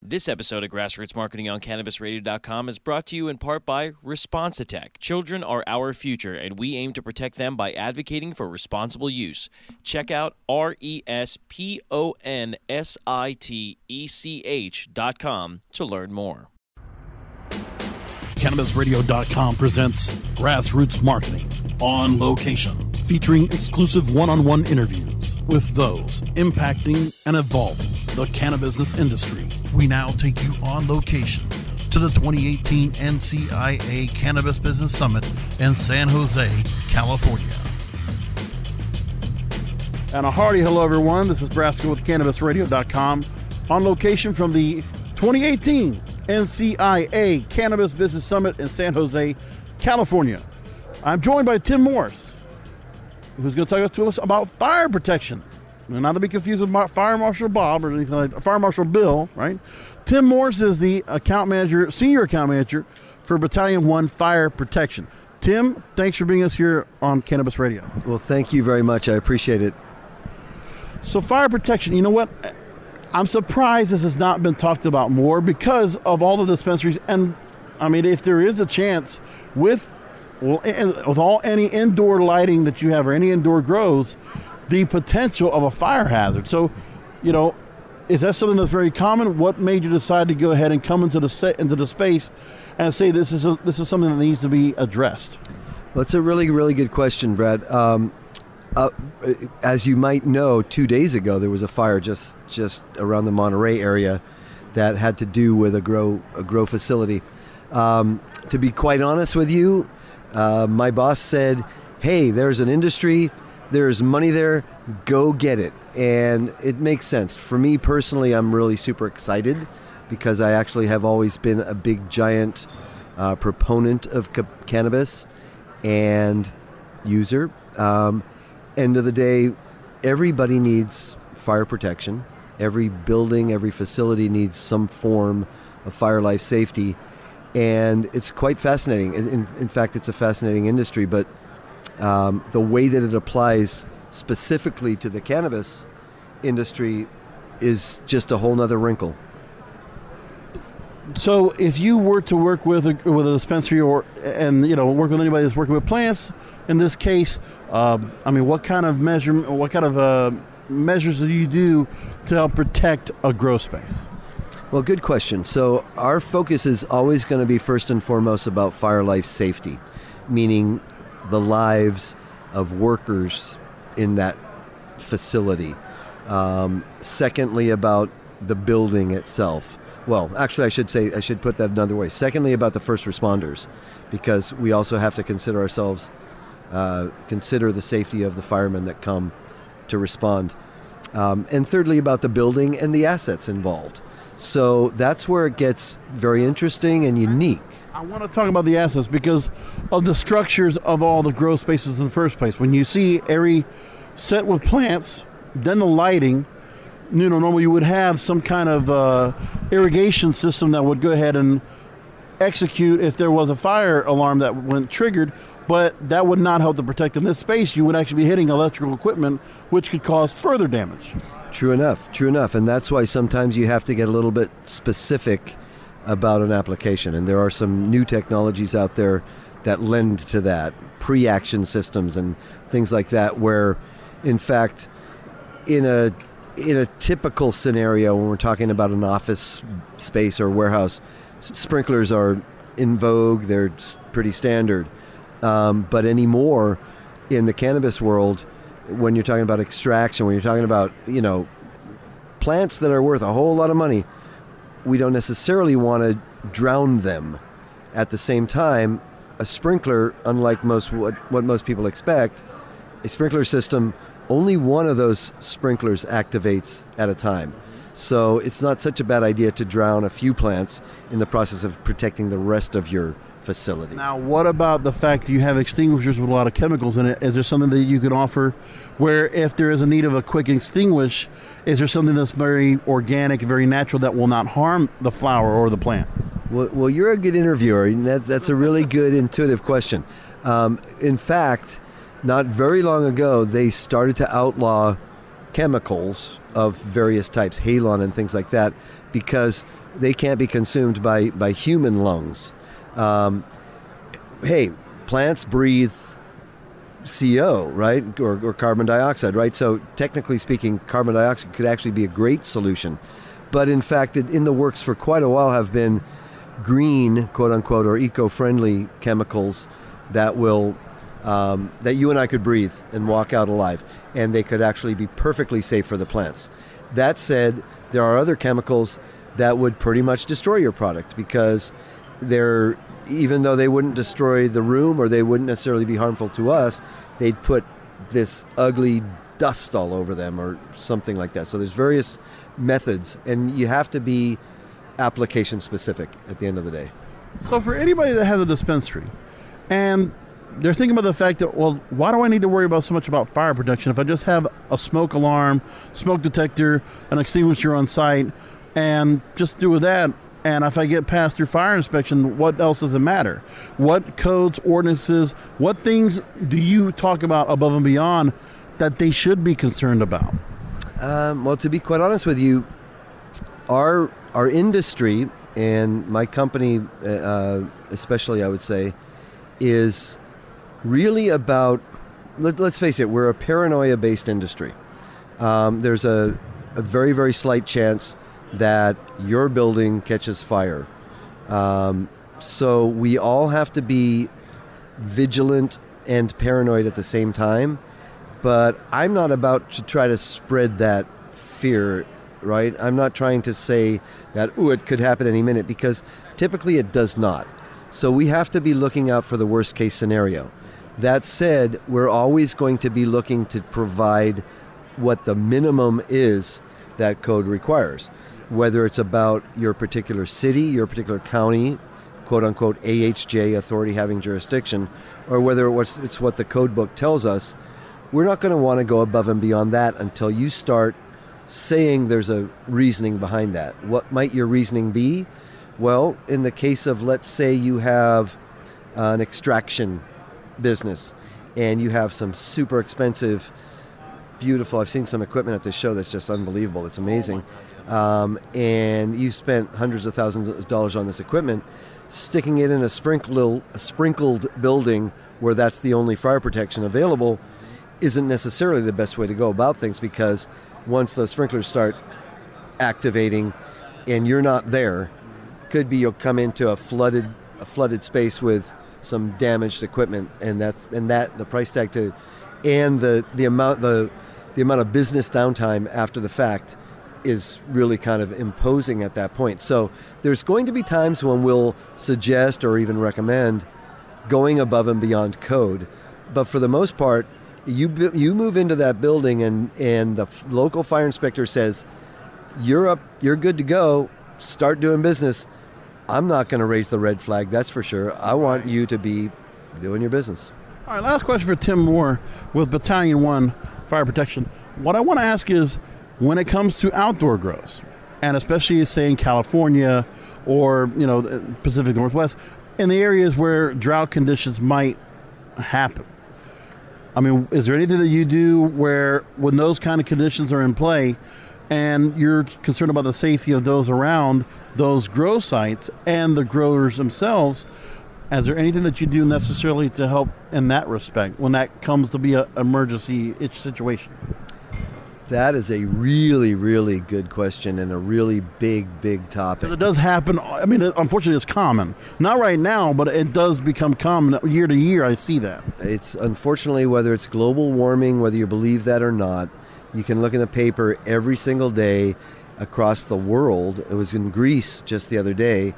This episode of Grassroots Marketing on CannabisRadio.com is brought to you in part by Responsitech. Children are our future, and we aim to protect them by advocating for responsible use. Check out R E S P O N S I T E C H.com to learn more. CannabisRadio.com presents Grassroots Marketing on location, featuring exclusive one on one interviews with those impacting and evolving the cannabis industry. We now take you on location to the 2018 NCIA Cannabis Business Summit in San Jose, California. And a hearty hello, everyone. This is Brasco with CannabisRadio.com on location from the 2018 NCIA Cannabis Business Summit in San Jose, California. I'm joined by Tim Morris, who's going to talk to us about fire protection. Not to be confused with Fire Marshal Bob or anything like that, Fire Marshal Bill, right? Tim Morris is the account manager, senior account manager for Battalion 1 Fire Protection. Tim, thanks for being us here on Cannabis Radio. Well, thank you very much. I appreciate it. So, fire protection, you know what? I'm surprised this has not been talked about more because of all the dispensaries. And I mean, if there is a chance with with all any indoor lighting that you have or any indoor grows, the potential of a fire hazard. So, you know, is that something that's very common? What made you decide to go ahead and come into the set, into the space and say this is a, this is something that needs to be addressed? Well, it's a really really good question, Brad. Um, uh, as you might know, two days ago there was a fire just just around the Monterey area that had to do with a grow a grow facility. Um, to be quite honest with you, uh, my boss said, "Hey, there's an industry, there's money there, go get it." And it makes sense for me personally. I'm really super excited because I actually have always been a big giant uh, proponent of ca- cannabis and user. Um, end of the day, everybody needs fire protection. Every building, every facility needs some form of fire life safety. And it's quite fascinating. In, in fact, it's a fascinating industry, but um, the way that it applies specifically to the cannabis industry is just a whole nother wrinkle. So, if you were to work with a, with a dispensary or and you know work with anybody that's working with plants, in this case, um, I mean, what kind of measure, what kind of uh, measures do you do to help protect a grow space? Well, good question. So our focus is always going to be first and foremost about fire life safety, meaning the lives of workers in that facility. Um, secondly, about the building itself. Well, actually, I should say I should put that another way. Secondly, about the first responders, because we also have to consider ourselves uh, consider the safety of the firemen that come to respond. Um, and thirdly, about the building and the assets involved. So that's where it gets very interesting and unique. I want to talk about the assets because of the structures of all the grow spaces in the first place. When you see every set with plants, then the lighting, you know, normally you would have some kind of uh, irrigation system that would go ahead and execute if there was a fire alarm that went triggered but that would not help to protect in this space. You would actually be hitting electrical equipment, which could cause further damage. True enough, true enough. And that's why sometimes you have to get a little bit specific about an application. And there are some new technologies out there that lend to that pre action systems and things like that, where in fact, in a in a typical scenario, when we're talking about an office space or warehouse, sprinklers are in vogue. They're pretty standard. Um, but anymore, in the cannabis world, when you're talking about extraction, when you're talking about you know plants that are worth a whole lot of money, we don't necessarily want to drown them. At the same time, a sprinkler, unlike most what, what most people expect, a sprinkler system only one of those sprinklers activates at a time. So it's not such a bad idea to drown a few plants in the process of protecting the rest of your facility. Now, what about the fact that you have extinguishers with a lot of chemicals in it? Is there something that you can offer where, if there is a need of a quick extinguish, is there something that's very organic, very natural that will not harm the flower or the plant? Well, well you're a good interviewer. and That, that's a really good, intuitive question. Um, in fact, not very long ago, they started to outlaw chemicals of various types, halon and things like that, because they can't be consumed by, by human lungs. Um, hey, plants breathe CO, right? Or, or carbon dioxide, right? So, technically speaking, carbon dioxide could actually be a great solution. But in fact, it, in the works for quite a while have been green, quote unquote, or eco friendly chemicals that will. Um, that you and I could breathe and walk out alive, and they could actually be perfectly safe for the plants. That said, there are other chemicals that would pretty much destroy your product because they're even though they wouldn't destroy the room or they wouldn't necessarily be harmful to us, they'd put this ugly dust all over them or something like that. So there's various methods, and you have to be application specific at the end of the day. So, for anybody that has a dispensary and they're thinking about the fact that, well, why do I need to worry about so much about fire protection if I just have a smoke alarm, smoke detector, an extinguisher on site, and just do with that? And if I get passed through fire inspection, what else does it matter? What codes, ordinances, what things do you talk about above and beyond that they should be concerned about? Um, well, to be quite honest with you, our our industry and my company, uh, especially, I would say, is really about. Let, us face it, we're a paranoia-based industry. Um, there's a, a very very slight chance that your building catches fire. Um, so we all have to be vigilant and paranoid at the same time. But I'm not about to try to spread that fear, right? I'm not trying to say that, ooh, it could happen any minute because typically it does not. So we have to be looking out for the worst case scenario. That said, we're always going to be looking to provide what the minimum is that code requires whether it's about your particular city, your particular county, quote unquote AHJ authority having jurisdiction, or whether it's what the code book tells us, we're not going to want to go above and beyond that until you start saying there's a reasoning behind that. What might your reasoning be? Well, in the case of, let's say, you have an extraction business and you have some super expensive, beautiful, I've seen some equipment at this show that's just unbelievable, it's amazing. Um, and you spent hundreds of thousands of dollars on this equipment, sticking it in a sprinkled, a sprinkled building where that's the only fire protection available isn't necessarily the best way to go about things because once those sprinklers start activating and you're not there, could be you'll come into a flooded a flooded space with some damaged equipment and that's and that the price tag to and the the amount the the amount of business downtime after the fact is really kind of imposing at that point. So there's going to be times when we'll suggest or even recommend going above and beyond code, but for the most part, you you move into that building and and the local fire inspector says you're up, you're good to go, start doing business. I'm not going to raise the red flag, that's for sure. I want you to be doing your business. All right, last question for Tim Moore with Battalion 1 Fire Protection. What I want to ask is when it comes to outdoor grows, and especially say in California or you know Pacific Northwest, in the areas where drought conditions might happen. I mean, is there anything that you do where when those kind of conditions are in play, and you're concerned about the safety of those around those grow sites and the growers themselves? Is there anything that you do necessarily to help in that respect when that comes to be an emergency situation? That is a really, really good question and a really big, big topic. It does happen. I mean, unfortunately, it's common. Not right now, but it does become common year to year. I see that. It's unfortunately whether it's global warming, whether you believe that or not. You can look in the paper every single day across the world. It was in Greece just the other day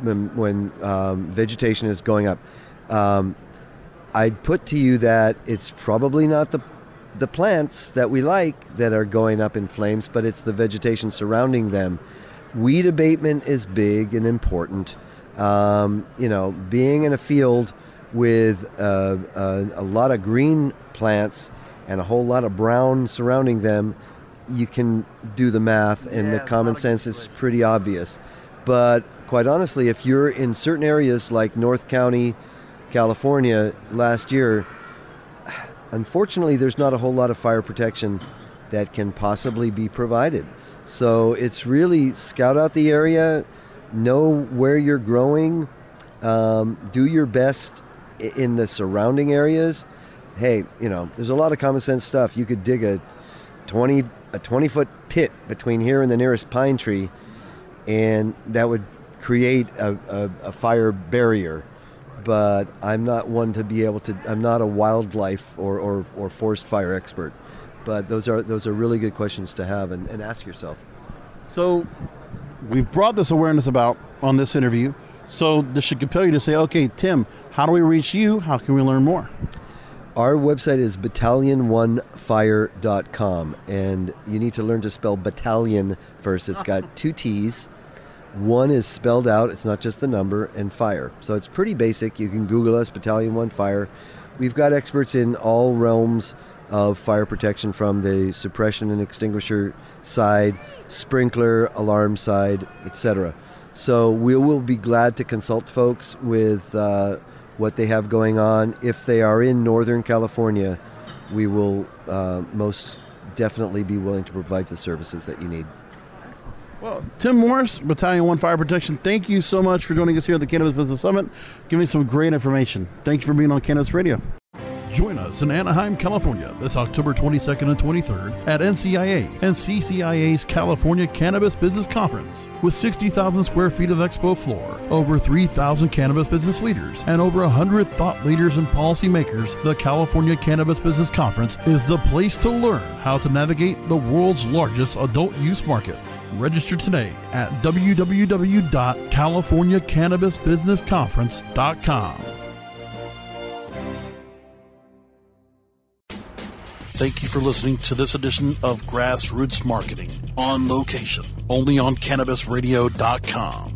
when, when um, vegetation is going up. Um, I'd put to you that it's probably not the the plants that we like that are going up in flames, but it's the vegetation surrounding them. Weed abatement is big and important. Um, you know, being in a field with uh, a, a lot of green plants and a whole lot of brown surrounding them, you can do the math, and yeah, the common sense is pretty obvious. But quite honestly, if you're in certain areas like North County, California last year, unfortunately, there's not a whole lot of fire protection that can possibly be provided. So it's really scout out the area, know where you're growing, um, do your best in the surrounding areas. Hey, you know, there's a lot of common sense stuff. You could dig a 20 a 20 foot pit between here and the nearest pine tree, and that would create a, a, a fire barrier but I'm not one to be able to. I'm not a wildlife or, or, or forest fire expert. But those are those are really good questions to have and, and ask yourself. So, we've brought this awareness about on this interview. So this should compel you to say, okay, Tim, how do we reach you? How can we learn more? Our website is battalion1fire.com, and you need to learn to spell battalion first. It's got two T's one is spelled out, it's not just the number, and fire. So it's pretty basic. You can Google us, Battalion 1 Fire. We've got experts in all realms of fire protection from the suppression and extinguisher side, sprinkler, alarm side, etc. So we will be glad to consult folks with uh, what they have going on. If they are in Northern California, we will uh, most definitely be willing to provide the services that you need. Well, Tim Morris, Battalion 1 Fire Protection, thank you so much for joining us here at the Cannabis Business Summit. Give me some great information. Thank you for being on Cannabis Radio. Join us in Anaheim, California this October 22nd and 23rd at NCIA and CCIA's California Cannabis Business Conference. With 60,000 square feet of expo floor, over 3,000 cannabis business leaders, and over 100 thought leaders and policymakers, the California Cannabis Business Conference is the place to learn how to navigate the world's largest adult use market. Register today at www.californiacannabisbusinessconference.com. Thank you for listening to this edition of Grassroots Marketing on location, only on CannabisRadio.com.